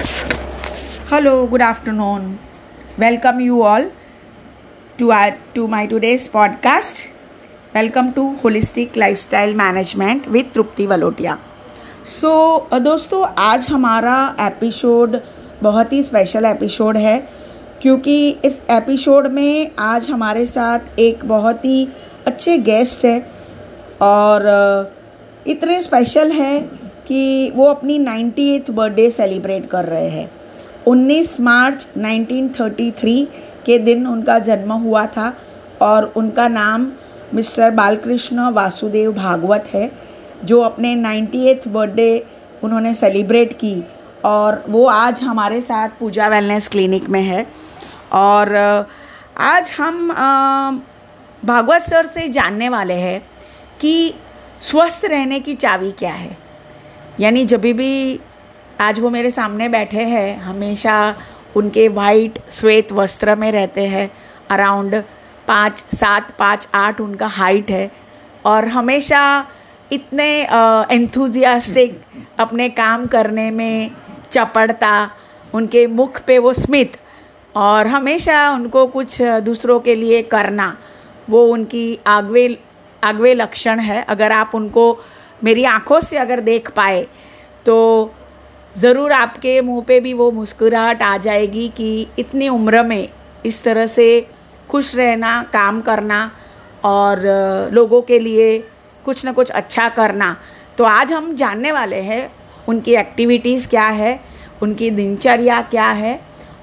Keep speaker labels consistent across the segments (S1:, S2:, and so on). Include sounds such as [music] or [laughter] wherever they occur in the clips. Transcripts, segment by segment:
S1: Hello good afternoon welcome you all to our to my today's podcast welcome to holistic life style management with Tripti Walotia so दोस्तों, आज हमारा episode बहुत ही special episode है, क्योंकि इस episode में आज हमारे साथ एक बहुत ही अच्छे गेस्ट है और uh, इतने स्पेशल है कि वो अपनी नाइन्टी बर्थडे सेलिब्रेट कर रहे हैं। 19 मार्च 1933 के दिन उनका जन्म हुआ था और उनका नाम मिस्टर बालकृष्ण वासुदेव भागवत है, जो अपने नाइन्टी बर्थडे उन्होंने सेलिब्रेट की और वो आज हमारे साथ पूजा वेलनेस क्लिनिक में है। और आज हम भागवत सर से जानने वाले हैं कि स्वस्थ रहने की चाबी क्या है। यानी जब भी आज वो मेरे सामने बैठे हैं, हमेशा उनके वाइट श्वेत वस्त्र में रहते हैं अराउंड पाँच, सात, पाँच, आठ उनका हाइट है। और हमेशा इतने एंथुजियास्टिक अपने काम करने में चपड़ता, उनके मुख पे वो स्मित, और हमेशा उनको कुछ दूसरों के लिए करना, वो उनकी आगवे आगवे लक्षण है। अगर आप उनको मेरी आँखों से अगर देख पाए तो ज़रूर आपके मुँह पे भी वो मुस्कुराहट आ जाएगी कि इतनी उम्र में इस तरह से खुश रहना, काम करना और लोगों के लिए कुछ ना कुछ अच्छा करना। तो आज हम जानने वाले हैं उनकी एक्टिविटीज़ क्या है, उनकी दिनचर्या क्या है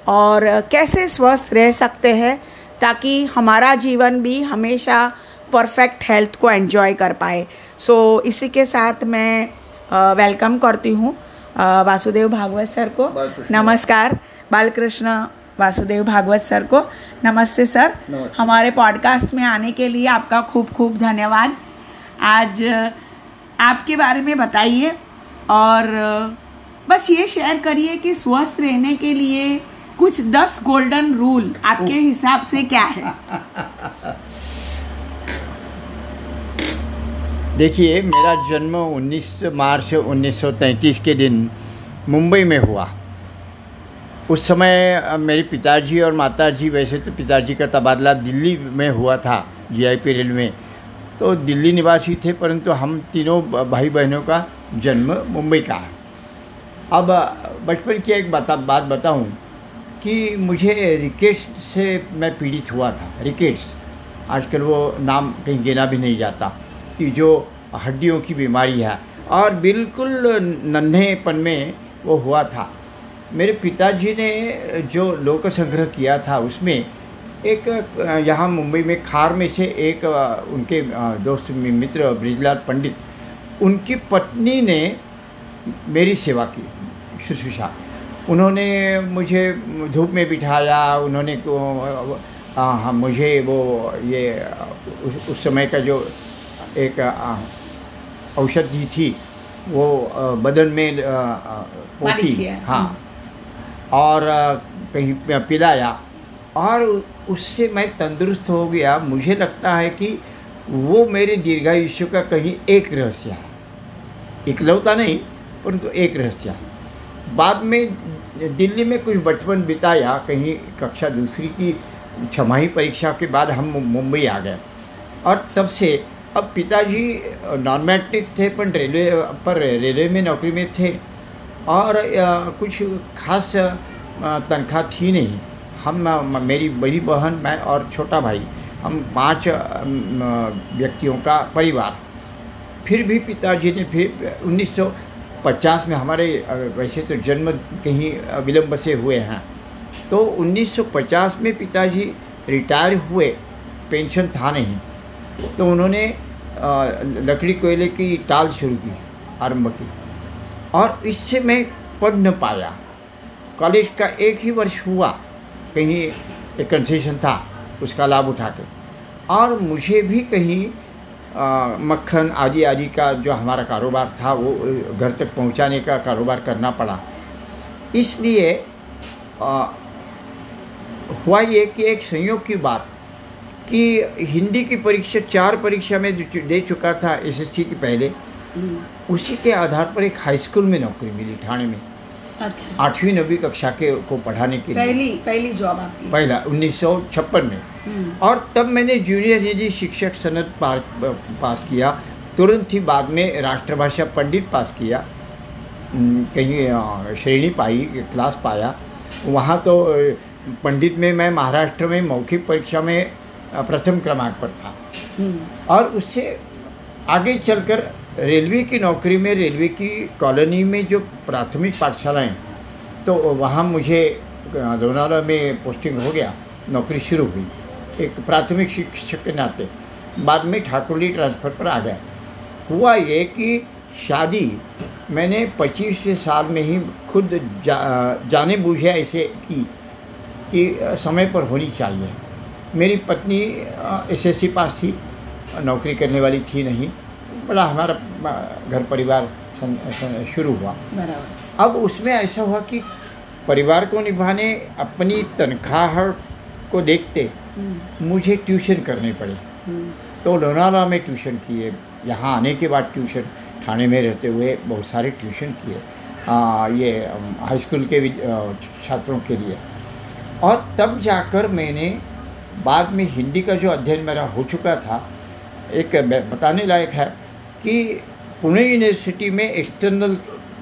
S1: और कैसे स्वस्थ रह सकते हैं ताकि हमारा जीवन भी हमेशा परफेक्ट हेल्थ को एंजॉय कर पाए। सो so, इसी के साथ मैं वेलकम करती हूँ वासुदेव भागवत सर को। नमस्कार बालकृष्ण वासुदेव भागवत सर को। नमस्ते सर। नमस्ते। हमारे पॉडकास्ट में आने के लिए आपका खूब खूब धन्यवाद। आज आपके बारे में बताइए और बस ये शेयर करिए कि स्वस्थ रहने के लिए कुछ दस गोल्डन रूल आपके हिसाब से क्या है? [laughs]
S2: देखिए, मेरा जन्म 19 मार्च 1933 के दिन मुंबई में हुआ। उस समय मेरे पिताजी और माताजी, वैसे तो पिताजी का तबादला दिल्ली में हुआ था, जीआईपी रेल में। तो दिल्ली निवासी थे, परंतु हम तीनों भाई बहनों का जन्म मुंबई का है। अब, बचपन की एक बता, बात बताऊँ कि मुझे रिकेट्स से मैं पीड़ित हुआ था रिकेट्स आजकल वो नाम कहीं गिना भी नहीं जाता। कि जो हड्डियों की बीमारी है। और बिल्कुल नन्हेपन में वो हुआ था। मेरे पिताजी ने जो लोक संग्रह किया था उसमें एक यहाँ मुंबई में खार में से एक उनके दोस्त मित्र ब्रिजलाल पंडित उनकी पत्नी ने मेरी सेवा की शुश्रूषा। उन्होंने मुझे धूप में बिठाया उन्होंने हाँ मुझे वो ये उस, उस समय का जो एक औषधि थी वो बदन में पोती। हाँ। और कहीं पिलाया। और उससे मैं तंदुरुस्त हो गया। मुझे लगता है कि वो मेरे दीर्घायुष्य का कहीं एक रहस्य है। इकलौता नहीं परंतु एक रहस्य है। बाद में दिल्ली में कुछ बचपन बिताया कहीं कक्षा दूसरी की छमाही परीक्षा के बाद हम मुंबई आ गए। और तब से अब पिताजी नॉन मैट्रिक थे, पर रेलवे पर रेलवे में नौकरी में थे। और कुछ खास तनख्वाह थी नहीं। हम मेरी बड़ी बहन, मैं और छोटा भाई, हम पाँच व्यक्तियों का परिवार। फिर भी पिताजी ने फिर 1950 में हमारे वैसे तो जन्म कहीं विलम्ब से हुए हैं। तो 1950 में पिताजी रिटायर हुए, पेंशन था नहीं। तो उन्होंने लकड़ी कोयले की टाल शुरू की आरंभ की। और इससे मैं पढ़ न पाया। कॉलेज का एक ही वर्ष हुआ कहीं एक कंसेशन था उसका लाभ उठा के। और मुझे भी कहीं आ, मक्खन आदि आदि का जो हमारा कारोबार था वो घर तक पहुँचाने का कारोबार करना पड़ा। इसलिए हुआ ये कि एक संयोग की बात कि हिंदी की परीक्षा चार परीक्षा में दे चुका था एस एसएससी के पहले हम्म। उसी के आधार पर एक हाई स्कूल में नौकरी मिली ठाणे में।
S1: अच्छा।
S2: आठवीं नवीं कक्षा के को पढ़ाने के लिए।
S1: पहली पहली जॉब आपकी।
S2: पहला उन्नीस सौ छप्पन में।
S1: हम्म,
S2: और तब मैंने जूनियर हिंदी शिक्षक सनद पास किया। तुरंत ही बाद में राष्ट्रभाषा पंडित पास किया। कहीं श्रेणी पाई क्लास पाया। वहाँ तो पंडित में मैं महाराष्ट्र में मौखिक परीक्षा में प्रथम क्रमांक पर था।
S1: हम्म,
S2: और उससे आगे चलकर रेलवे की नौकरी में रेलवे की कॉलोनी में जो प्राथमिक पाठशालाएँ तो वहाँ मुझे लोनावला में पोस्टिंग हो गया नौकरी शुरू हुई। एक प्राथमिक शिक्षक के नाते। बाद में ठाकुरली ट्रांसफ़र पर आ गया। हुआ ये कि शादी मैंने पच्चीसवें साल में ही खुद जा, जाने बूझे ऐसे की कि समय पर होनी चाहिए। मेरी पत्नी एसएससी पास थी नौकरी करने वाली थी नहीं। बड़ा हमारा घर परिवार सं- सं- शुरू हुआ। अब उसमें ऐसा हुआ कि परिवार को निभाने अपनी तनख्वाह को देखते
S1: हम्म,
S2: मुझे ट्यूशन करने पड़े।
S1: हम्म,
S2: तो लोनावला में ट्यूशन किए यहाँ आने के बाद ट्यूशन थाने में रहते हुए बहुत सारे ट्यूशन किए ये हाई स्कूल के छात्रों के लिए। और तब जाकर मैंने बाद में हिंदी का जो अध्ययन मेरा हो चुका था एक बताने लायक है कि पुणे यूनिवर्सिटी में एक्सटर्नल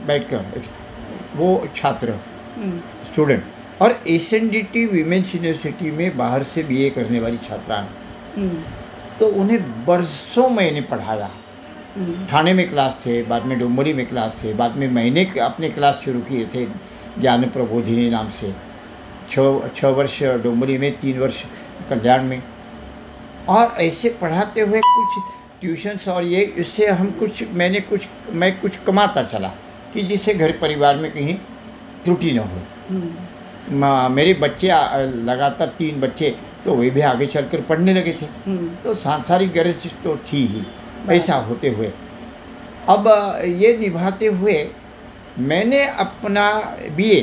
S2: बैठकर वो छात्र
S1: हम्म,
S2: स्टूडेंट और S N D T women's university में बाहर से बीए करने वाली छात्राएँ।
S1: हम्म,
S2: तो उन्हें बरसों मैंने पढ़ाया।
S1: हम्म,
S2: ठाणे में क्लास थे बाद में डुम्बरी में क्लास थे बाद में मैंने अपने क्लास शुरू किए थे ज्ञान प्रबोधिनी नाम से। छः छः वर्ष डुम्बरी में तीन वर्ष कल्याण में। और ऐसे पढ़ाते हुए कुछ ट्यूशन्स और ये इससे हम कुछ मैंने कुछ मैं कुछ कमाता चला कि जिससे घर परिवार में कहीं त्रुटि न हो।
S1: हम्म,
S2: मेरे बच्चे लगातार तीन बच्चे तो वे भी आगे चलकर पढ़ने लगे थे।
S1: हम्म,
S2: तो सांसारिक गरज तो थी ही ऐसा होते हुए। अब ये निभाते हुए मैंने अपना बीए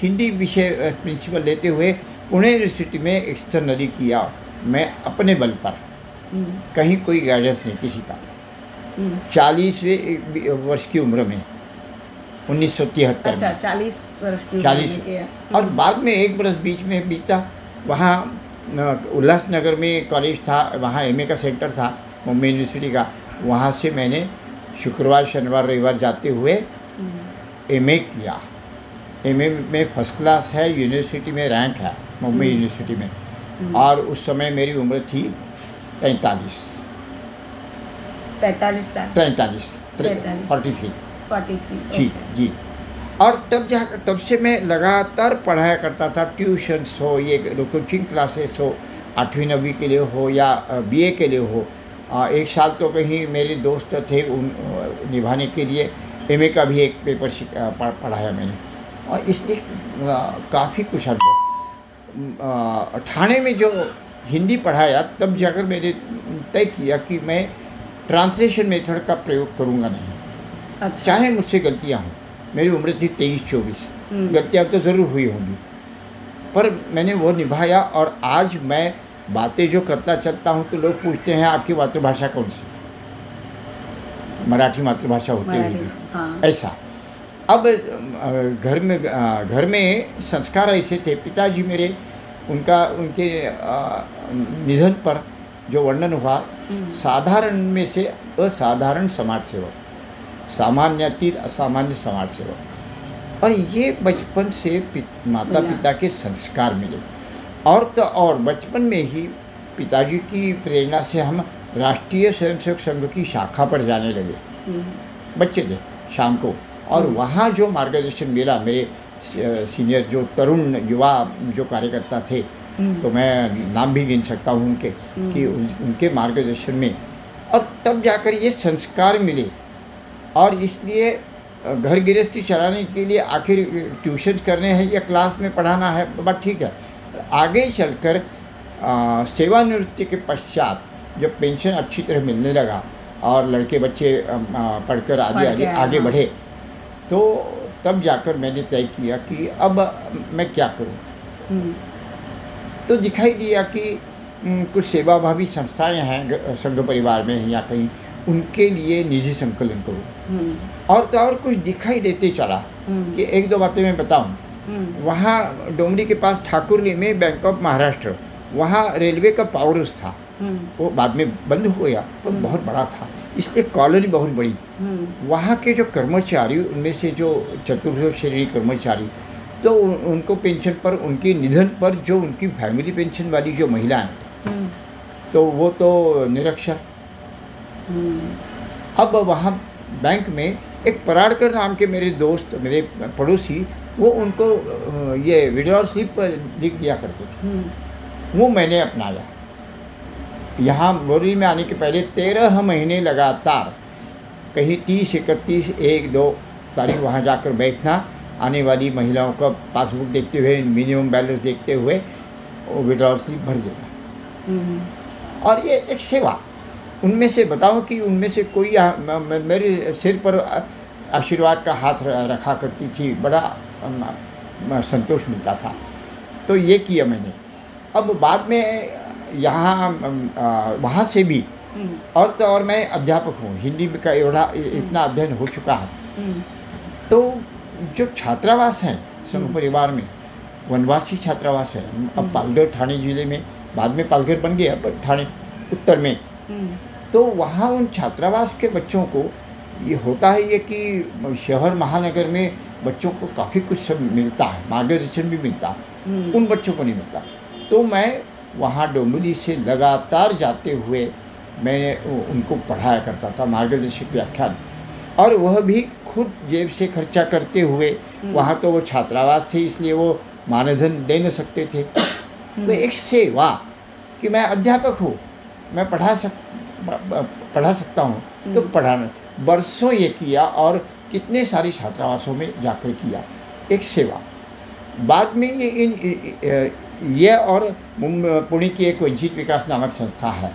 S2: हिंदी विषय प्रिंसिपल लेते हुए पुणे यूनिवर्सिटी में एक्सटर्नली किया मैं अपने बल पर।
S1: हम्म,
S2: कहीं कोई गाइडेंस नहीं किसी का।
S1: हम्म।
S2: चालीसवें वर्ष की उम्र में उन्नीस सौ तिहत्तर
S1: अच्छा चालीस वर्ष की
S2: चालीस। और बाद में एक बरस बीच में बीता वहाँ उल्लासनगर में कॉलेज था वहाँ एमए का सेंटर था मुंबई यूनिवर्सिटी का। वहाँ से मैंने शुक्रवार शनिवार रविवार जाते हुए
S1: हम्म,
S2: एमए किया। एमए में फ़र्स्ट क्लास है यूनिवर्सिटी में रैंक है। मुंबई। यूनिवर्सिटी में।
S1: हम्म।
S2: और उस समय मेरी उम्र थी पैंतालीस।
S1: पैंतालीस साल।
S2: पैंतालीस। फोर्टी थ्री
S1: फोर्टी थ्री
S2: जी जी। और तब जा तब से मैं लगातार पढ़ाया करता था ट्यूशन्स हो ये कोचिंग क्लासेस हो आठवीं नवीं के लिए हो या बीए के लिए हो। अ, एक साल तो कहीं मेरे दोस्त थे उन निभाने के लिए। एमए का भी एक पेपर पढ़ाया मैंने। और इसलिए काफ़ी कुछ अनुभव ठाणे में जो हिंदी पढ़ाया तब जाकर मैंने तय किया कि मैं ट्रांसलेशन मेथड का प्रयोग करूँगा नहीं।
S1: अच्छा।
S2: चाहे मुझसे गलतियाँ हों मेरी उम्र थी तेईस चौबीस
S1: हम्म।
S2: गलतियाँ तो ज़रूर हुई होंगी। पर मैंने वो निभाया और आज मैं बातें जो करता चलता हूँ तो लोग पूछते हैं आपकी मातृभाषा कौन सी? मराठी मातृभाषा होती हुई
S1: हाँ।
S2: ऐसा। अब घर में घर में संस्कार ऐसे थे। पिताजी मेरे उनका उनके निधन पर जो वर्णन हुआ
S1: हम्म।
S2: साधारण में से असाधारण समाज सेवक सामान्यातील असामान्य समाज सेवक। और ये बचपन से पित- माता पिता के संस्कार मिले। और तो और बचपन में ही पिताजी की प्रेरणा से हम राष्ट्रीय स्वयंसेवक संघ की शाखा पर जाने लगे।
S1: हम्म,
S2: बच्चे थे शाम को। और। वहाँ जो मार्गदर्शन मिला मेरे सीनियर जो तरुण युवा जो कार्यकर्ता थे
S1: हम्म,
S2: तो मैं नाम भी गिन सकता हूँ उनके
S1: हम्म।
S2: कि उन, उनके मार्गदर्शन में और तब जाकर ये संस्कार मिले और इसलिए घर गृहस्थी चलाने के लिए आखिर ट्यूशन करने हैं या क्लास में पढ़ाना है बात ठीक है आगे चलकर सेवानिवृत्ति के पश्चात जब पेंशन अच्छी तरह मिलने लगा और लड़के बच्चे पढ़कर आगे आगे आगे
S1: हाँ।
S2: बढ़े तो तब जाकर मैंने तय किया कि अब मैं क्या करूँ।
S1: हम्म,
S2: तो दिखाई दिया कि कुछ सेवाभावी संस्थाएँ हैं संघ परिवार में या कहीं उनके लिए निजी संकलन करूँ।
S1: हम्म,
S2: और तो और कुछ दिखाई देते चला
S1: हम्म,
S2: कि एक दो बातें मैं बताऊँ। वहाँ डोमरी के पास ठाकुरली में बैंक ऑफ़ महाराष्ट्र वहाँ रेलवे का पावर हाउस था। वो बाद में बंद हो गया पर। बहुत बड़ा था। इसलिए कॉलोनी बहुत बड़ी।
S1: हम्म,
S2: वहाँ के जो कर्मचारी उनमें से जो चतुर्थ श्रेणी कर्मचारी तो उन- उनको पेंशन पर उनके निधन पर जो उनकी फैमिली पेंशन वाली जो महिलाएँ
S1: हम्म,
S2: तो वो तो निरक्षर
S1: हम्म,
S2: अब वहाँ बैंक में एक पराड़कर नाम के मेरे दोस्त मेरे पड़ोसी वो उनको ये विड्रॉल स्लिप पर लिख दिया करते थे। वो मैंने अपनाया। यहाँ बोरी में आने के पहले तेरह महीने लगातार कहीं तीस इकतीस एक दो तारीख वहाँ जाकर बैठना आने वाली महिलाओं का पासबुक देखते हुए मिनिमम बैलेंस देखते हुए वो विड्रॉल स्लिप भर देना।
S1: हम्म,
S2: और ये एक सेवा। उनमें से बताओ कि उनमें से कोई आ, म, म, मेरे सिर पर आशीर्वाद का हाथ रखा करती थी बड़ा म, संतोष मिलता था। तो ये किया मैंने। अब बाद में यहाँ वहाँ से भी।
S1: हम्म,
S2: और तो और मैं अध्यापक हूँ हिंदी में का एवढा इतना अध्ययन हो चुका है।
S1: हम्म,
S2: तो जो छात्रावास हैं संघ परिवार में वनवासी छात्रावास है अब पालघर ठाणे ज़िले में बाद में पालघर बन गया पर ठाणे उत्तर में।
S1: हम्म,
S2: तो वहाँ उन छात्रावास के बच्चों को ये होता है ये कि शहर महानगर में बच्चों को काफ़ी कुछ सब मिलता है मार्गदर्शन भी मिलता है।
S1: हम्म,
S2: उन बच्चों को नहीं मिलता। तो मैं वहाँ डोंबिवली से लगातार जाते हुए मैं उनको पढ़ाया करता था मार्गदर्शक व्याख्यान। और वह भी खुद जेब से खर्चा करते हुए वहाँ तो वो छात्रावास थे इसलिए वो मानधन दे न सकते थे। तो एक सेवा कि मैं अध्यापक हूँ मैं पढ़ा सक पढ़ा सकता हूँ तो पढ़ाना बरसों ये किया और कितने सारे छात्रावासों में जाकर किया। एक सेवा। बाद में ये इन इ- इ- ये और पुणे की एक वंचित विकास नामक संस्था है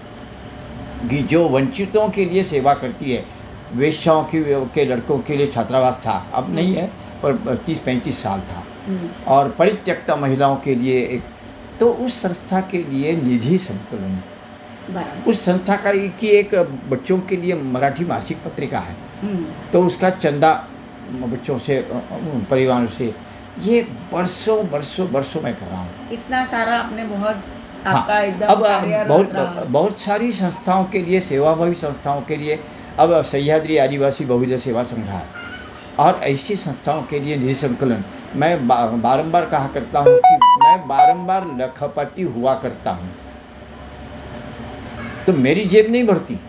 S2: कि जो वंचितों के लिए सेवा करती है वेश्याओं की के लड़कों के लिए छात्रावास था अब नहीं है पर तीस पैंतीस साल था।
S1: हम्म,
S2: और परित्यक्ता महिलाओं के लिए एक तो उस संस्था के लिए निधि
S1: संतुलन।
S2: उस संस्था का की एक बच्चों के लिए मराठी मासिक पत्रिका है।
S1: हम्म,
S2: तो उसका चंदा बच्चों से परिवारों से ये बरसों बरसों बरसों मैं कर रहा हूँ।
S1: इतना सारा आपने बहुत
S2: हाँ,
S1: आपका एकदम
S2: अब बहुत बहुत सारी संस्थाओं के लिए सेवाभावी संस्थाओं के लिए अब सह्याद्री आदिवासी बहुजन सेवा संघ है। और ऐसी संस्थाओं के लिए निधि संकलन मैं बा, बारंबार कहा करता हूँ कि मैं बारंबार लखपति हुआ करता हूँ। तो मेरी जेब नहीं भरती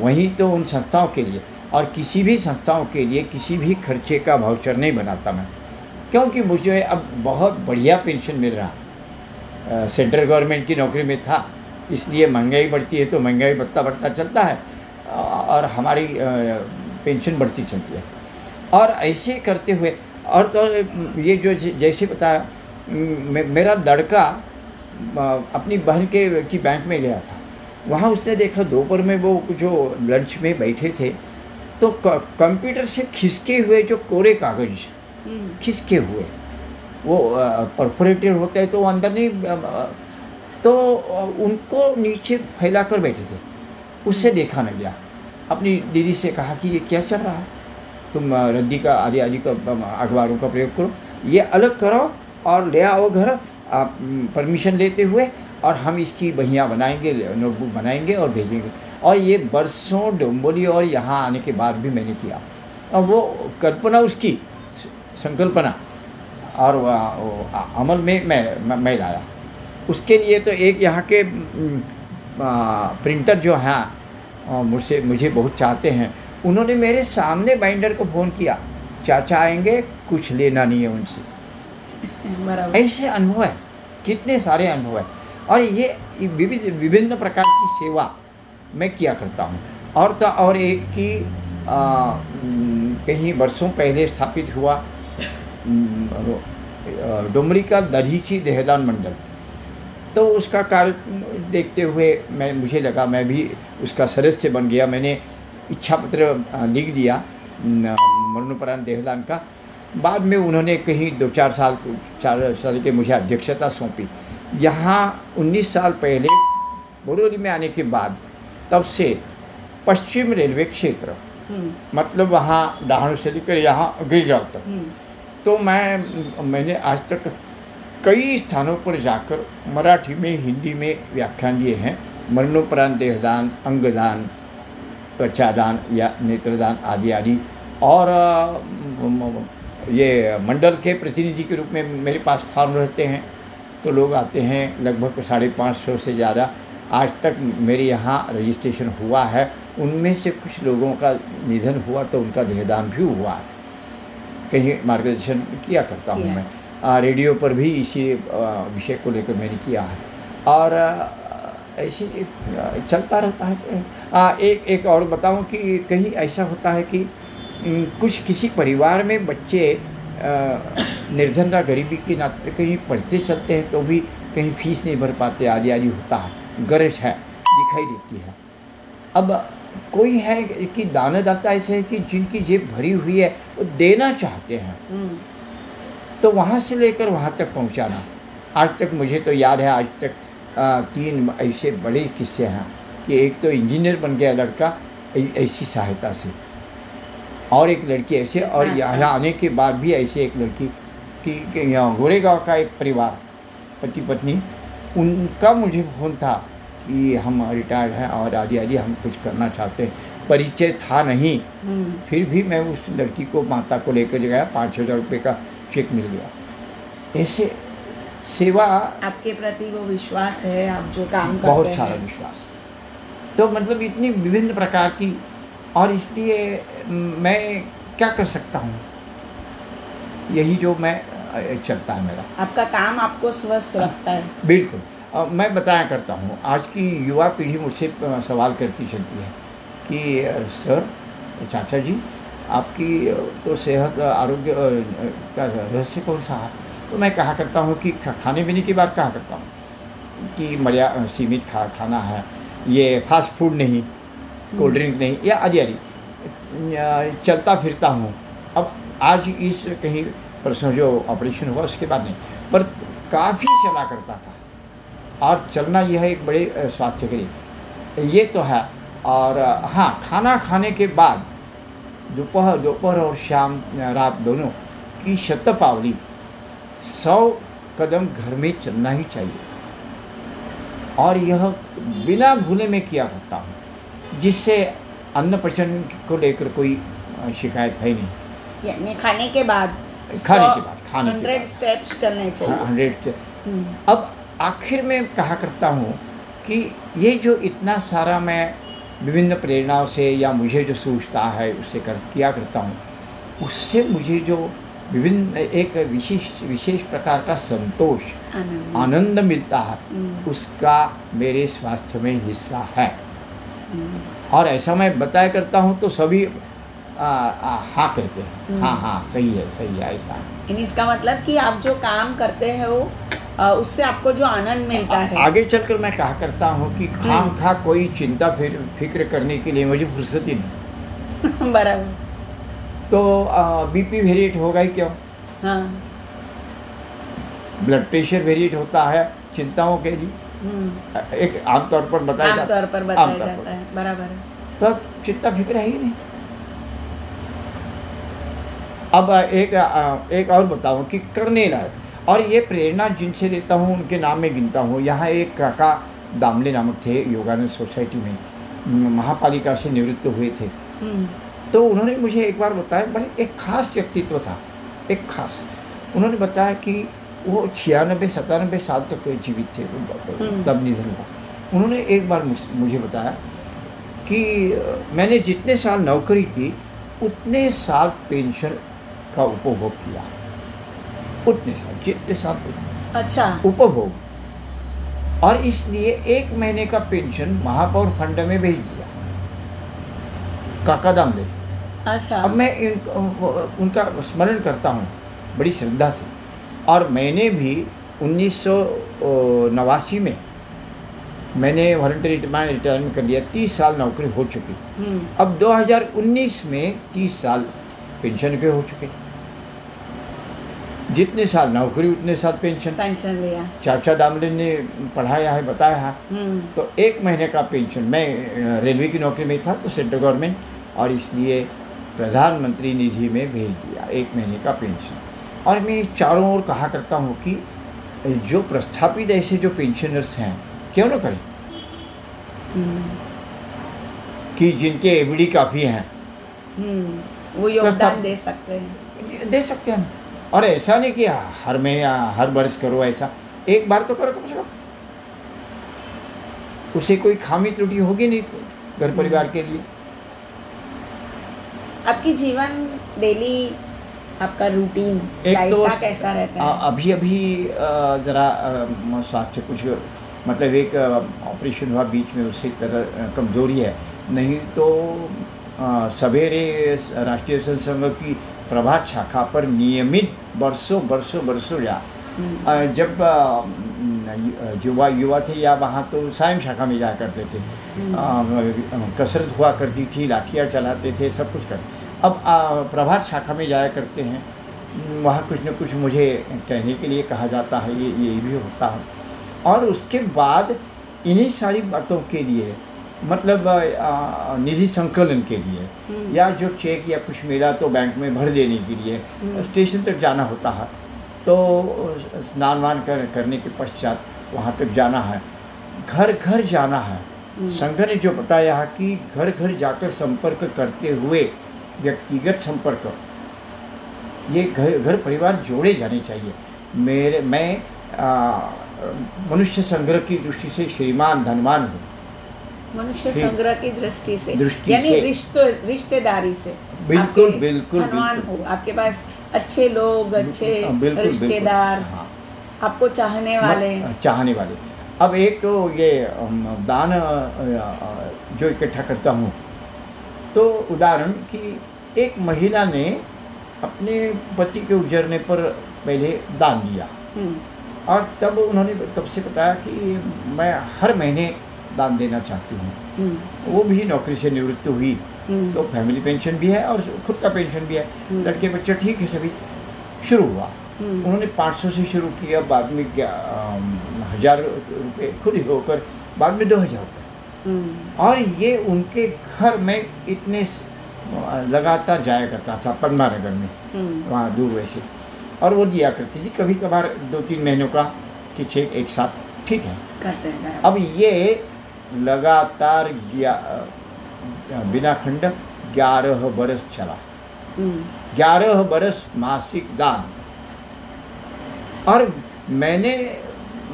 S2: वहीं तो उन संस्थाओं के लिए। और किसी भी संस्थाओं के लिए किसी भी खर्चे का भाउचर नहीं बनाता मैं। क्योंकि मुझे अब बहुत बढ़िया पेंशन मिल रहा है। सेंट्रल गवर्नमेंट की नौकरी में था, इसलिए महँगाई बढ़ती है तो महँगाई बढ़ता बढ़ता चलता है और हमारी पेंशन बढ़ती चलती है। और ऐसे करते हुए, और तो ये जो जैसे बताया मेरा लड़का अपनी बहन के, की बैंक में गया था। वहाँ उसने देखा दोपहर में वो जो लंच में बैठे थे तो कंप्यूटर से खिसके हुए जो कोरे कागज़ खिसके हुए? वो परफोरेटेड होते हैं तो अंदर नहीं तो उनको नीचे फैला कर बैठे थे। उससे देखा नहीं गया। अपनी दीदी से कहा कि ये क्या चल रहा है? तुम रद्दी का आदि आदि का अखबारों का प्रयोग करो। ये अलग करो और ले आओ घर। आप परमिशन लेते हुए और हम इसकी बहियाँ बनाएँगे नोटबुक बनाएँगे और भेजेंगे। और ये बरसों डोंबोली और यहाँ आने के बाद भी मैंने किया। और वो कल्पना उसकी संकल्पना और अमल में मैं मैं- लाया। उसके लिए तो एक यहाँ के प्रिंटर जो हैं मुझसे मुझे बहुत चाहते हैं। उन्होंने मेरे सामने बाइंडर को फ़ोन किया चाचा आएँगे कुछ लेना नहीं है उनसे। ऐसे अनुभव है कितने सारे अनुभव है। और ये विविध विभिन्न प्रकार की सेवा मैं किया करता हूँ। और तो और एक की कहीं वर्षों पहले स्थापित हुआ डुमरी का दधीची देहदान मंडल। तो उसका कार्य देखते हुए मैं मुझे लगा मैं भी उसका सदस्य बन गया। मैंने इच्छा पत्र लिख दिया मरणोपरांत देहदान का। बाद में उन्होंने कहीं दो चार साल चार साल के मुझे अध्यक्षता सौंपी। यहाँ 19 साल पहले बोरोली में आने के बाद तब से पश्चिम रेलवे क्षेत्र
S1: हम्म,
S2: मतलब वहाँ डहाणु से लेकर यहाँ गिरगांव तक।
S1: हम्म,
S2: तो मैं, मैंने आज तक कई स्थानों पर जाकर मराठी में, हिंदी में व्याख्यान दिए हैं। मरणोपरांत देहदान, अंगदान, त्वचादान या नेत्रदान आदि आदि। और ये मंडल के प्रतिनिधि के रूप में मेरे पास फॉर्म रहते हैं। तो लोग आते हैं लगभग साढ़े पाँच सौ से ज़्यादा। आज तक मेरे यहाँ रजिस्ट्रेशन हुआ है। उनमें से कुछ लोगों का निधन हुआ तो उनका देहदान भी हुआ है। कहीं मार्गदर्शन किया करता हूँ मैं। आ, रेडियो पर भी इसी विषय को लेकर मैंने किया है। और ऐसे चलता रहता है। आ, एक एक और बताऊँ कि कहीं ऐसा होता है कि कुछ किसी परिवार में बच्चे आ, निर्धन या गरीबी के नाते कहीं पढ़ते चलते हैं तो भी कहीं फ़ीस नहीं भर पाते आदि आदि होता है। गरज है दिखाई देती है। अब कोई है कि दानादाता ऐसे है कि जिनकी जेब भरी हुई है वो देना चाहते हैं।
S1: हम्म,
S2: तो वहाँ से लेकर वहाँ तक पहुँचाना। आज तक मुझे तो याद है आज तक आ, तीन ऐसे बड़े किस्से हैं कि एक तो इंजीनियर बन गया लड़का ऐसी सहायता से। और एक लड़की ऐसे और
S1: अच्छा।
S2: यहाँ आने के बाद भी ऐसे एक लड़की कि कि यहाँ गोरेगांव का एक परिवार पति पत्नी उनका मुझे फ़ोन था कि हम रिटायर्ड हैं और आदि आदि हम कुछ करना चाहते हैं। परिचय था नहीं।
S1: हम्म,
S2: फिर भी मैं उस लड़की को माता को लेकर गया पाँच हज़ार रुपये का चेक मिल गया। ऐसे सेवा
S1: आपके प्रति वो विश्वास है? आप जो काम करते
S2: बहुत सारा विश्वास। तो मतलब इतनी विभिन्न प्रकार की और इसलिए मैं क्या कर सकता हूँ? यही जो मैं चलता है मेरा।
S1: आपका काम आपको स्वस्थ रखता है।
S2: बिल्कुल। मैं बताया करता हूँ आज की युवा पीढ़ी मुझसे सवाल करती चलती है कि सर चाचा जी आपकी तो सेहत आरोग्य का रहस्य कौन सा है? तो मैं कहा करता हूँ कि खाने पीने की बात कहा करता हूँ कि मर्या सीमित खा खाना है ये फास्ट फ़ूड नहीं कोल्ड ड्रिंक नहीं या अरे अरे चलता फिरता हूँ। अब आज इस कहीं परसों जो ऑपरेशन हुआ उसके बाद नहीं। पर काफ़ी चला करता था। और चलना यह एक बड़े स्वास्थ्य के लिए। ये तो है। और हाँ खाना खाने के बाद दोपहर दोपहर और शाम रात दोनों की शतपावली सौ कदम घर में चलना ही चाहिए। और यह बिना भूले में किया करता हूँ जिससे अन्न पचन को लेकर कोई शिकायत है नहीं।
S1: यानी खाने के बाद
S2: खाने के बाद, खाने
S1: हंड्रेड स्टेप्स चलने चाहिए।
S2: हंड्रेड
S1: हम्म,
S2: अब आखिर में कहा करता हूँ कि ये जो इतना सारा मैं विभिन्न प्रेरणाओं से या मुझे जो सूझता है उससे कर किया करता हूँ उससे मुझे जो विभिन्न एक विशेष विशेष प्रकार का संतोष
S1: आनंद।
S2: आनंद मिलता है
S1: हम्म,
S2: उसका मेरे स्वास्थ्य में हिस्सा है।
S1: हम्म,
S2: और ऐसा मैं बताया करता हूँ तो सभी आ, आ, हाँ कहते हैं।
S1: हम्म।
S2: हाँ हाँ सही है सही है ऐसा। है
S1: यानी इसका मतलब कि आप जो काम करते हैं वो उससे आपको जो आनंद मिलता है।
S2: आगे चलकर मैं कहा करता हूँ कि खाम खा कोई चिंता फिर फ़िक्र करने के लिए मुझे फुर्सत ही नहीं। [laughs]
S1: बराबर।
S2: तो बीपी वेरिएट होगा ही क्यों?
S1: हाँ।
S2: ब्लड प्रेशर वेरिएट होता है चिंताओं के लिए।
S1: हम्म,
S2: एक आमतौर पर बताया
S1: आमतौर पर बताया जाता है बराबर
S2: तब चिंता फ़िक्र है ही नहीं। अब एक एक और बताऊँ कि करने लायक और ये प्रेरणा जिनसे लेता हूँ उनके नाम में गिनता हूँ। यहाँ एक काका दामले नामक थे योगानंद सोसाइटी में महापालिका से निवृत्त हुए थे।
S1: हम्म,
S2: तो उन्होंने मुझे एक बार बताया बड़े एक खास व्यक्तित्व था एक खास। उन्होंने बताया कि वो छियानबे सतानबे साल तक तो जीवित थे
S1: हम्म।
S2: तब निधन हुआ। उन्होंने एक बार मुझे बताया कि मैंने जितने साल नौकरी की उतने साल पेंशन का उपभोग किया। उतने साल जितने साल
S1: अच्छा।
S2: उपभोग। और इसलिए एक महीने का पेंशन महापौर फंड में भेज दिया। काका दामले
S1: अच्छा।
S2: अब मैं इन उनका स्मरण करता हूँ बड़ी श्रद्धा से। और मैंने भी उन्नीस सौ नवासी में मैंने वॉलंटरी रिटायरमेंट कर लिया। तीस साल नौकरी हो चुकी।
S1: हम्म,
S2: अब 2019 में तीस साल पेंशन के हो चुके। जितने साल नौकरी उतने साल पेंशन
S1: पेंशन लिया।
S2: चाचा दामले ने पढ़ाया है बताया है।
S1: हम्म,
S2: तो एक महीने का पेंशन मैं रेलवे की नौकरी में था तो सेंट्रल गवर्नमेंट और इसलिए प्रधानमंत्री निधि में भेज दिया एक महीने का पेंशन और मैं चारों ओर कहा करता हूँ कि जो प्रस्थापित ऐसे जो पेंशनर्स हैं क्यों ना करें? कि जिनके एवडी काफ़ी हैं।
S1: हम्म, वो योगदान दे सकते हैं।
S2: दे सकते हैं। और ऐसा नहीं कि हर में या हर वर्ष करो ऐसा। एक बार तो करो कम से कम। उसे कोई खामी त्रुटि होगी नहीं घर परिवार के लिए।
S1: आपकी जीवन डेली आपका रूटीन
S2: एक तो
S1: का कैसा रहता है?
S2: अभी अभी जरा स्वास्थ्य कुछ मतलब एक ऑपरेशन हुआ बीच में उससे तरह कमज़ोरी है। नहीं तो सवेरे राष्ट्रीय स्वयं संघ की प्रभात शाखा पर नियमित बरसों बरसों बरसों जा
S1: हम्म,
S2: जब युवा युवा थे या वहाँ तो सायं शाखा में जाया करते थे। कसरत हुआ करती थी लाठियाँ चलाते थे सब कुछ कर। अब प्रभात शाखा में जाया करते हैं। वहाँ कुछ न कुछ मुझे कहने के लिए कहा जाता है ये ये भी होता है। और उसके बाद इन्हीं सारी बातों के लिए मतलब निधि संकलन के लिए
S1: हम्म।
S2: या जो चेक या कुछ मिला तो बैंक में भर देने के लिए
S1: हम्म।
S2: स्टेशन तक जाना होता है तो स्नान वान कर करने के पश्चात वहाँ तक जाना है घर घर जाना है
S1: हम्म।
S2: संघ ने जो बताया है कि घर घर जाकर संपर्क करते हुए व्यक्तिगत संपर्क ये घर घर परिवार जोड़े जाने चाहिए मेरे मैं मनुष्य संग्रह की दृष्टि से श्रीमान धनवान हूँ
S1: मनुष्य संग्रह की दृष्टि से यानी। रिश्तो रिश्तेदारी से।
S2: बिल्कुल, बिल्कुल,
S1: धनवान हो आपके पास अच्छे लोग अच्छे
S2: बिल्कुल,
S1: रिश्तेदार
S2: हाँ।
S1: आपको चाहने वाले।
S2: चाहने वाले। अब एक तो ये दान जो इकट्ठा करता हूँ। तो उदाहरण कि एक महिला ने अपने पति के उजरने पर पहले दान दिया।
S1: हम्म,
S2: और तब उन्होंने तब से बताया कि मैं हर महीने दान देना चाहती हूँ।
S1: हम्म,
S2: वो भी नौकरी से निवृत्त हुई।
S1: हम्म,
S2: तो फैमिली पेंशन भी है और खुद का पेंशन भी है।
S1: हम्म।
S2: लड़के बच्चे ठीक है सभी शुरू हुआ। उन्होंने 500 से शुरू किया बाद में हज़ार रुपये खुद ही होकर बाद में दो हज़ार रुपये। और ये उनके घर में इतने लगातार जाया करता था पन्ना नगर में वहाँ दूर वैसे। और वो दिया करती थी कभी कभार दो तीन महीनों का कि छः एक साथ ठीक है।
S1: करते हैं।
S2: अब ये लगातार बिना खंड ग्यारह बरस चला।
S1: हम्म,
S2: ग्यारह बरस मासिक दान। और मैंने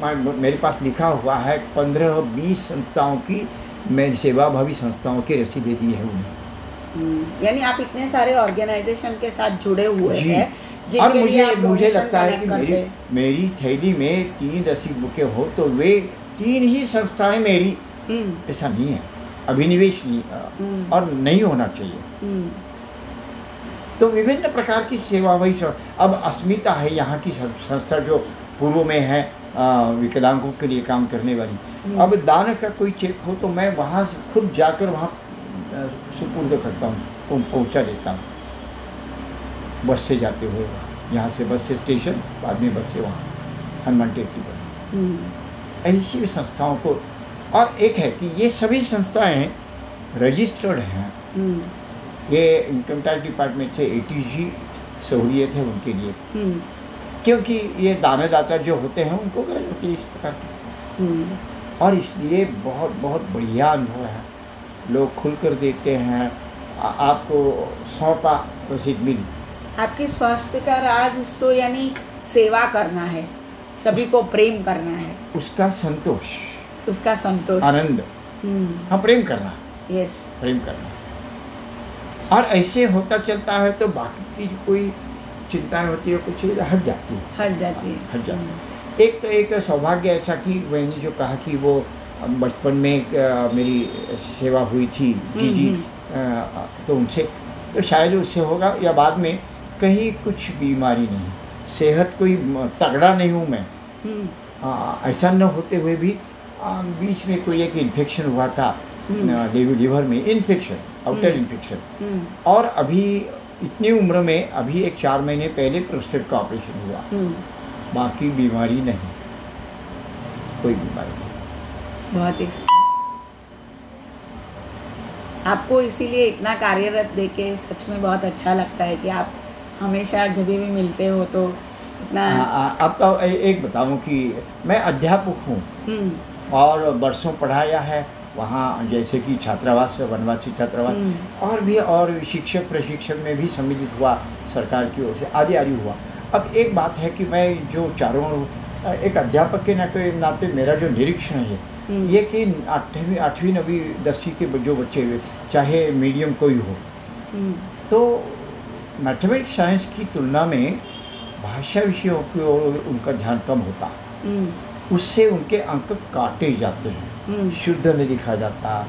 S2: मेरे पास लिखा हुआ है पंद्रह बीस संस्थाओं की मैं सेवाभावी संस्थाओं की रसीदें दी है उन्हें।
S1: हम्म, यानी आप इतने सारे ऑर्गेनाइजेशन के साथ जुड़े हुए हैं
S2: और मुझे मुझे लगता है कि मेरी मेरी थैली में तीन रसीद बुके हो तो वे तीन ही संस्थाएँ मेरी ऐसा नहीं है। अभिनिवेश नहीं
S1: हम्म,
S2: और नहीं होना चाहिए।
S1: हम्म,
S2: तो विभिन्न प्रकार की सेवा वही सब। अब अस्मिता है यहाँ की संस्था जो पूर्व में है विकलांगों के लिए काम करने वाली।
S1: हम्म।
S2: अब दान का कोई चेक हो तो मैं वहाँ से खुद जाकर वहाँ सुपुर्द करता हूँ पहुँ- पहुँचा देता हूँ। बस से जाते हुए यहाँ से बस से स्टेशन बाद में बस से वहाँ। हनुमान टेकरी पर।
S1: हम्म,
S2: ऐसी संस्थाओं को और एक है कि ये सभी संस्थाएँ रजिस्टर्ड हैं।
S1: हम्म,
S2: ये इनकम टैक्स डिपार्टमेंट से ए टी जी सहूलियत है उनके लिए।
S1: हम्म,
S2: क्योंकि ये दानादाता जो होते हैं उनको होती है इस प्रकार की।
S1: हम्म,
S2: और इसलिए बहुत बहुत बढ़िया अनुभव है। लोग खुल कर देते हैं आ- आपको सौंपा रसीद मिली।
S1: आपके स्वास्थ्य का राज सो यानी सेवा करना है सभी को प्रेम करना है।
S2: उसका संतोष।
S1: उसका संतोष।
S2: आनंद।
S1: हम्म,
S2: हाँ प्रेम करना।
S1: यस
S2: प्रेम करना। और ऐसे होता चलता है तो बाकी की कोई चिंताएँ होती है कुछ हट जाती है।
S1: हट जाती है।
S2: हट जाती है। एक तो एक सौभाग्य ऐसा कि मैंने जो कहा कि वो बचपन में एक, मेरी सेवा हुई थी जी जी अ, तो उनसे तो शायद उससे होगा या बाद में कहीं कुछ बीमारी नहीं। सेहत कोई तगड़ा नहीं हूँ मैं।
S1: हम्म,
S2: आ, ऐसा न होते हुए भी बीच में कोई एक इन्फेक्शन हुआ था
S1: हम्म।
S2: लिवर में इन्फेक्शन आउटर
S1: हम्म।
S2: इन्फेक्शन
S1: हम्म,
S2: और अभी इतनी उम्र में अभी एक चार महीने पहले प्रोस्टेट का ऑपरेशन हुआ।
S1: हम्म,
S2: बाकी बीमारी नहीं। कोई बीमारी नहीं।
S1: बहुत ही आपको इसीलिए इतना कार्यरत देके सच में बहुत अच्छा लगता है कि आप हमेशा जब भी मिलते हो तो इतना
S2: आ- आ- आपका एक बताऊँ कि मैं अध्यापक हूँ।
S1: हम्म,
S2: और बरसों पढ़ाया है वहाँ जैसे कि छात्रावास वनवासी छात्रावास।
S1: हम्म।
S2: और भी और शिक्षक प्रशिक्षण में भी सम्मिलित हुआ सरकार की ओर से आदि आदि हुआ। अब एक बात है कि मैं जो चारों एक अध्यापक के नाते नाते मेरा जो निरीक्षण है
S1: हम्म।
S2: ये कि आठवीं आठवीं नवीं दसवीं के जो बच्चे हुए चाहे मीडियम कोई हो।
S1: हम्म,
S2: तो मैथमेटिक्स साइंस की तुलना में भाषा विषयों की ओर उनका ध्यान कम होता। उससे उनके अंक काटे जाते हैं।
S1: हम्म,
S2: शुद्ध नहीं लिखा जाता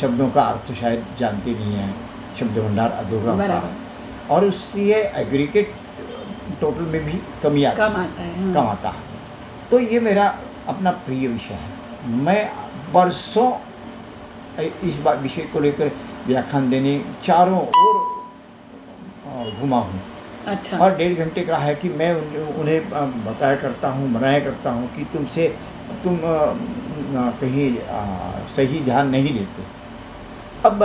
S2: शब्दों का अर्थ शायद जानते नहीं हैं शब्द भंडार अधूरा होता है और उससे एग्रीगेट टोटल में भी कमी आती
S1: कम आता है हाँ।
S2: कम आता है। तो ये मेरा अपना प्रिय विषय है। मैं बरसों इस बात विषय को लेकर व्याख्यान देने चारों ओर घुमा हूँ।
S1: अच्छा।
S2: और डेढ़ घंटे का है कि मैं उन्हें बताया करता हूँ मनाया करता हूँ कि तुमसे तुम कहीं सही ध्यान नहीं देते। अब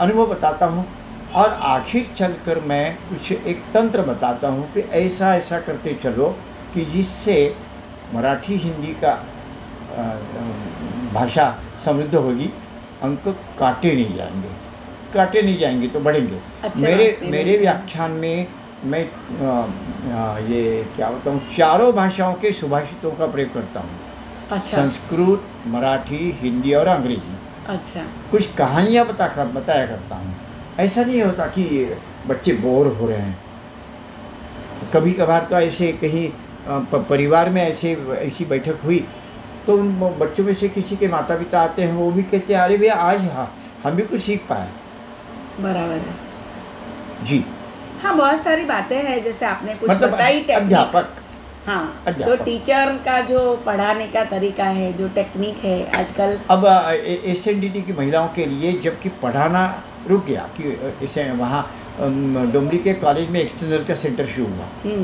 S2: अनुभव बताता हूँ और आखिर चलकर मैं कुछ एक तंत्र बताता हूँ कि ऐसा ऐसा करते चलो कि जिससे मराठी हिंदी का भाषा समृद्ध होगी अंक काटे नहीं जाएँगे। काटे नहीं जाएँगे तो बढ़ेंगे।
S1: अच्छे
S2: मेरे मेरे व्याख्यान में मैं अ, ये क्या बताऊँ चारों भाषाओं के सुभाषितों का प्रयोग करता हूँ।
S1: अच्छा।
S2: संस्कृत मराठी हिंदी और अंग्रेज़ी।
S1: अच्छा।
S2: कुछ कहानियाँ बता कर बताया करता हूँ। ऐसा नहीं होता कि बच्चे बोर हो रहे हैं। कभी कभार तो ऐसे कहीं परिवार में ऐसे ऐसी बैठक हुई तो उन बच्चों में से किसी के माता पिता आते हैं वो भी कहते हैं अरे भैया आज हाँ हम भी कुछ सीख पाए।
S1: बराबर है।
S2: जी।
S1: हाँ बहुत सारी बातें हैं जैसे आपने कुछ
S2: मतलब
S1: बताई।
S2: अध्यापक।
S1: हाँ तो टीचर का जो पढ़ाने का तरीका है जो टेक्निक है आजकल।
S2: अब एस एन डी टी की महिलाओं के लिए जबकि पढ़ाना रुक गया कि इसे वहाँ डुमरी के कॉलेज में एक्सटर्नल का सेंटर शुरू हुआ।
S1: हम्म।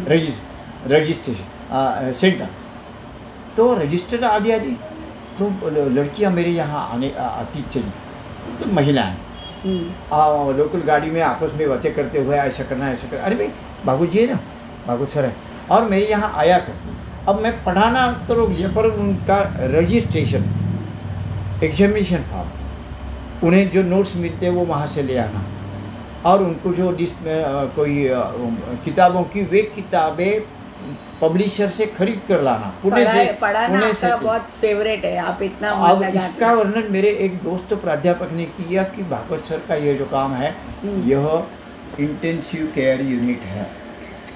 S2: रजिस्ट्रेशन सेंटर तो रजिस्टर आदि आदि तो लड़कियाँ मेरे यहाँ आने आती चली। तो महिलाएँ। आ, लोकल गाड़ी में आपस में बातें करते हुए ऐसा करना ऐसा करना अरे भाई बाबू जी है ना? बाबू सर है। और मेरे यहाँ आया कर। अब मैं पढ़ाना तो लिया पर उनका रजिस्ट्रेशन एग्जामिनेशन फॉर्म उन्हें जो नोट्स मिलते हैं वो वहाँ से ले आना। और उनको जो डिस कोई किताबों की वे किताबें पब्लिशर से खरीद कर लाना पुणे से पुणे से
S1: बहुत फेवरेट है आप इतना
S2: अब इसका वर्णन मेरे एक दोस्त प्राध्यापक ने किया कि भागवत सर का ये जो काम है
S1: हम्म।
S2: यह इंटेंसिव केयर यूनिट है।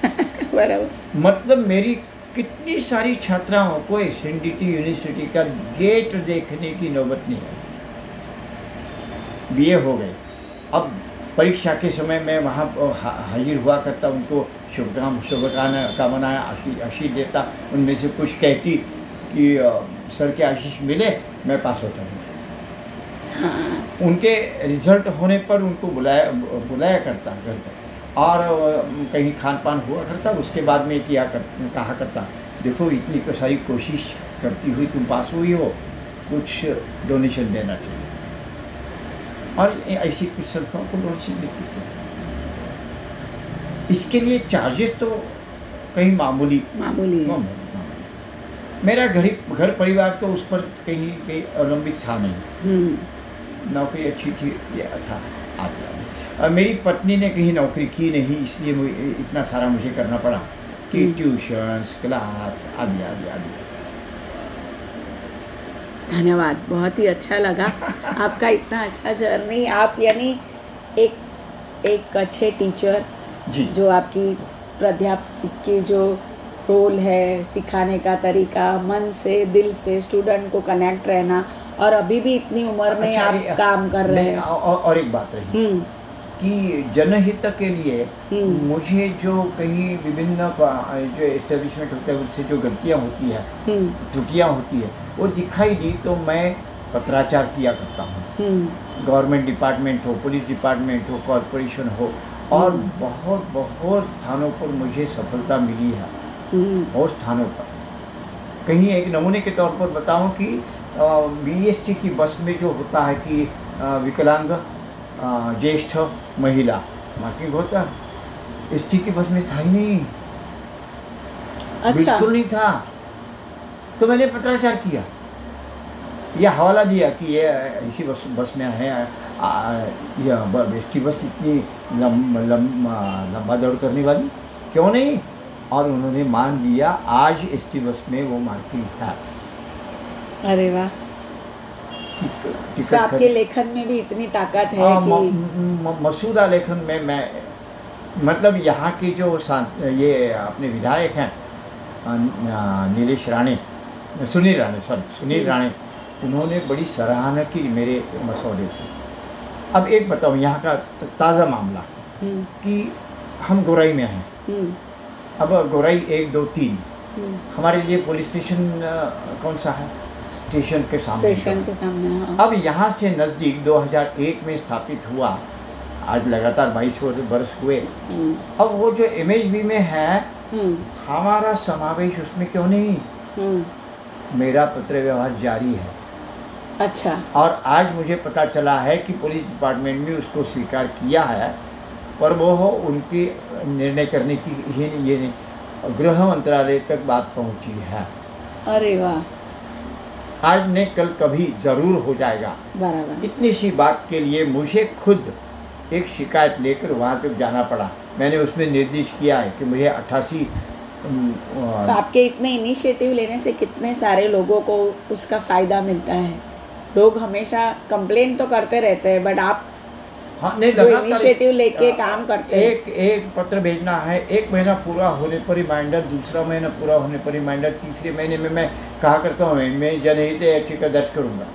S2: [laughs] मतलब मेरी कितनी सारी छात्राओं को एस यूनिवर्सिटी का गेट देखने की नौबत नहीं है बीए हो गए। अब परीक्षा के समय मैं वहाँ हाजिर हुआ करता उनको शुभकाम शुभकामना कामनाएँ आशीष आशीष देता। उनमें से कुछ कहती कि सर के आशीष मिले मैं पास होता हूँ।
S1: हाँ।
S2: उनके रिज़ल्ट होने पर उनको बुलाया बुलाया करता घर पर। और कहीं खान पान हुआ करता उसके बाद में किया कर कहा करता देखो इतनी को सारी कोशिश करती हुई तुम पास हुई हो कुछ डोनेशन देना चाहिए। और ऐसी कुछ संस्थाओं को डोनेशन देती थी इसके लिए चार्जेस तो कहीं मामूली
S1: मामूली है।
S2: मेरा घर घर परिवार तो उस पर कहीं कहीं अवलंबित था नहीं।
S1: हम्म,
S2: नौकरी अच्छी थी ये था आगे और मेरी पत्नी ने कहीं नौकरी की नहीं इसलिए मुझे इतना सारा मुझे करना पड़ा कि। ट्यूशन्स क्लास आदि आदि आदि
S1: धन्यवाद बहुत ही अच्छा लगा। [laughs] आपका इतना अच्छा जर्नी आप यानी एक एक अच्छे टीचर
S2: जी।
S1: आपकी प्राध्यापक की जो रोल है सिखाने का तरीका मन से दिल से स्टूडेंट को कनेक्ट रहना और अभी भी इतनी उम्र में
S2: अच्छा,
S1: आप काम कर रहे हैं।
S2: औ- औ- और एक बात रही।
S1: हम्म।
S2: कि जनहित के लिए
S1: हम्म।
S2: मुझे जो कहीं विभिन्न जो एस्टेब्लिशमेंट होते हैं उनसे जो गलतियाँ होती है
S1: हम्म।
S2: त्रुटियाँ होती है वो दिखाई दी तो मैं पत्राचार किया करता हूँ। गवर्नमेंट डिपार्टमेंट हो पुलिस डिपार्टमेंट हो कॉरपोरेशन हो और बहुत बहुत स्थानों पर मुझे सफलता मिली है।
S1: हम्म।
S2: बहुत स्थानों पर। कहीं एक नमूने के तौर पर बताऊँ कि बीएसटी की बस में जो होता है कि विकलांग ज्येष्ठ महिला मार्किंग होता एस टी की बस में था ही नहीं।
S1: अच्छा।
S2: बिल्कुल नहीं था। तो मैंने पत्राचार किया। यह हवाला दिया कि ये ऐसी बस बस में है आ, यह एस टी बस इतनी लम, लम, लंबा दौड़ करने वाली? क्यों नहीं? और उन्होंने मान लिया आज एस टी बस में वो मार्किंग है
S1: अरे वाह। तो आपके लेखन में भी इतनी ताकत है
S2: हाँ,
S1: कि
S2: मसूदा लेखन में मैं मतलब यहाँ के जो ये अपने विधायक हैं नीलेश राणे सुनील राणे सॉरी सुनील। राणे उन्होंने बड़ी सराहना की मेरे मसौदे की अब एक बताओ यहाँ का ताज़ा मामला
S1: हम्म,
S2: कि हम गोराई में हैं।
S1: हम्म,
S2: अब गोराई एक दो तीन
S1: हम्म।
S2: हमारे लिए पुलिस स्टेशन कौन सा है? स्टेशन के सामने।
S1: स्टेशन के सामने हाँ।
S2: अब यहाँ से नज़दीक 2001 में स्थापित हुआ आज लगातार बाईस वर्ष हुए। अब वो जो एम में है हमारा समावेश उसमें क्यों नहीं। मेरा पत्र व्यवहार जारी है।
S1: अच्छा।
S2: और आज मुझे पता चला है कि पुलिस डिपार्टमेंट ने उसको स्वीकार किया है पर वो हो उनकी निर्णय करने की ही नहीं ये नहीं। गृह मंत्रालय तक बात पहुँची है।
S1: अरे वाह।
S2: आज ने कल कभी ज़रूर हो जाएगा।
S1: बराबर।
S2: इतनी सी बात के लिए मुझे खुद एक शिकायत लेकर वहाँ तक जाना पड़ा। मैंने उसमें निर्देश किया है कि मुझे अट्ठासी
S1: तो आपके इतने इनिशिएटिव लेने से कितने सारे लोगों को उसका फ़ायदा मिलता है? लोग हमेशा कंप्लेन तो करते रहते हैं बट आप
S2: हाँ नहीं
S1: इनिशिएटिव लेके काम करते हैं।
S2: एक एक पत्र भेजना है एक महीना पूरा होने पर रिमाइंडर दूसरा महीना पूरा होने पर रिमाइंडर तीसरे महीने में मैं कहा करता हूँ मैं जनहित याचिका दर्ज करूँगा।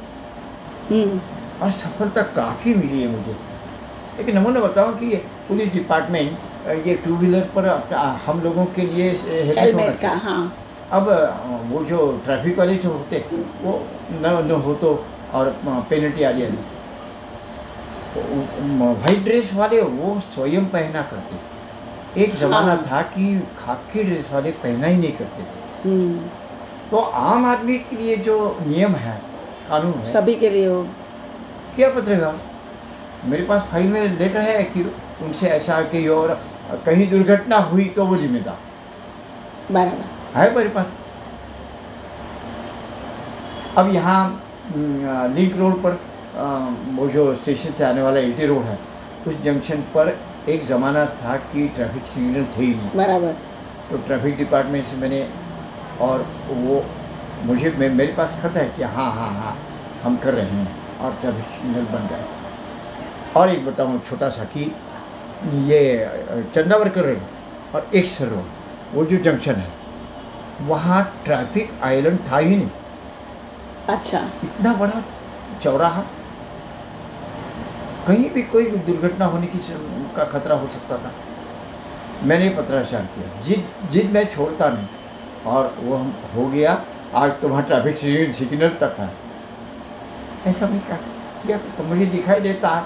S1: हम्म,
S2: और सफलता काफ़ी मिली है मुझे। एक नमूना बताऊँ कि पुलिस डिपार्टमेंट ये टू व्हीलर पर हम लोगों के लिए हेलमेट
S1: का हाँ।
S2: अब वो जो ट्रैफ़िक वाले जो होते वो न न हो तो और पेनल्टी आ जाएगी वाइट ड्रेस वाले वो स्वयं पहना करते। एक ज़माना
S1: हाँ।
S2: था कि खाकी ड्रेस वाले पहना ही नहीं करते थे।
S1: हम्म,
S2: तो आम आदमी के लिए जो नियम है कानून है
S1: सभी के लिए हो।
S2: क्या पत्रेगा मेरे पास फ़ाइल में लेटर है कि उनसे ऐसा कि और कहीं दुर्घटना हुई तो वो जिम्मेदार। है मेरे पास। अब यहाँ लिंक रोड पर वो जो स्टेशन से आने वाला एटी रोड है उस जंक्शन पर एक ज़माना था कि ट्रैफ़िक सिग्नल थे ही नहीं।
S1: बराबर।
S2: तो ट्रैफ़िक डिपार्टमेंट से मैंने और वो मुझे मे, मेरे पास खत है कि हाँ हाँ हाँ हम कर रहे हैं और ट्रैफ़िक सिग्नल बन गए और एक बताऊँ छोटा सा कि ये चंदावरकर रोड और एक सर रोड वो जो जंक्शन है वहाँ ट्रैफ़िक आइलैंड था ही नहीं।
S1: अच्छा।
S2: इतना बड़ा चौराहा? कहीं भी कोई दुर्घटना होने की का खतरा हो सकता था। मैंने पत्राचार किया। जिद जिद मैं छोड़ता नहीं। और वो हम हो गया। आज तो वहाँ ट्रैफ़िक सिग्नल तक है। ऐसा मैं क्या किया करता मुझे दिखाई देता है।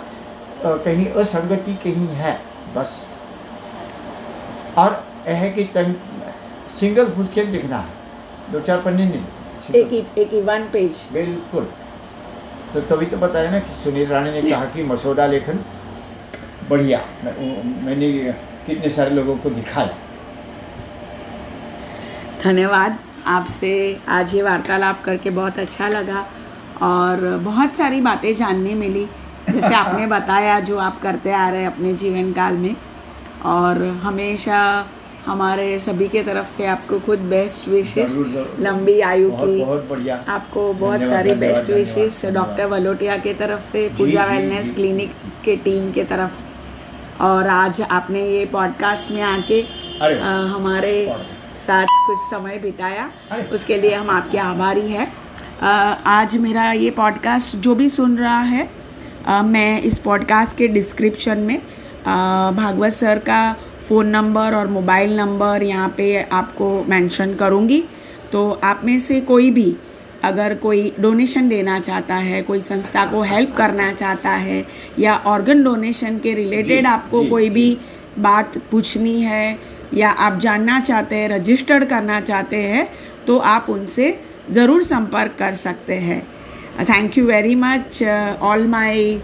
S2: कहीं असंगति कहीं है। बस। और यह है कि सिंगल फुल स्टेप लिखना है। दो चार पन्ने नहीं।
S1: एक ही एक ही वन पेज
S2: बिल्कुल। तो तभी तो बताया ना कि सुनील राणे ने कहा कि मसौदा लेखन बढ़िया। मैं- मैंने कितने सारे लोगों को दिखाया।
S1: धन्यवाद। आपसे आज ये वार्तालाप करके बहुत अच्छा लगा और बहुत सारी बातें जानने मिली जैसे आपने [laughs] बताया जो आप करते आ रहे हैं अपने जीवन काल में। और हमेशा हमारे सभी के तरफ़ से आपको खुद बेस्ट विशेष। लंबी आयु की।
S2: बहुत बढ़िया।
S1: आपको बहुत सारी बेस्ट विशेष डॉक्टर वलोटिया के तरफ़ से पूजा वेलनेस क्लिनिक के टीम के तरफ़ से। और आज आपने ये पॉडकास्ट में आके हमारे साथ कुछ समय बिताया। उसके लिए हम आपके आभारी हैं। आज मेरा ये पॉडकास्ट जो भी सुन रहा है अ, मैं इस पॉडकास्ट के डिस्क्रिप्शन में अ, भागवत सर का फ़ोन नंबर और मोबाइल नंबर यहाँ पे आपको मेंशन करूँगी तो आप में से कोई भी अगर कोई डोनेशन देना चाहता है कोई संस्था को हेल्प करना चाहता है या ऑर्गन डोनेशन के रिलेटेड आपको
S2: जी,
S1: कोई
S2: जी।
S1: भी बात पूछनी है या आप जानना चाहते हैं रजिस्टर्ड करना चाहते हैं तो आप उनसे ज़रूर संपर्क कर सकते हैं thank you very much all my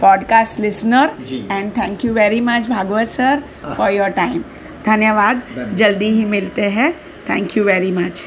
S1: podcast listener and thank you very much Bhagwat sir. For your time
S2: धन्यवाद।
S1: जल्दी ही मिलते हैं। Thank you very much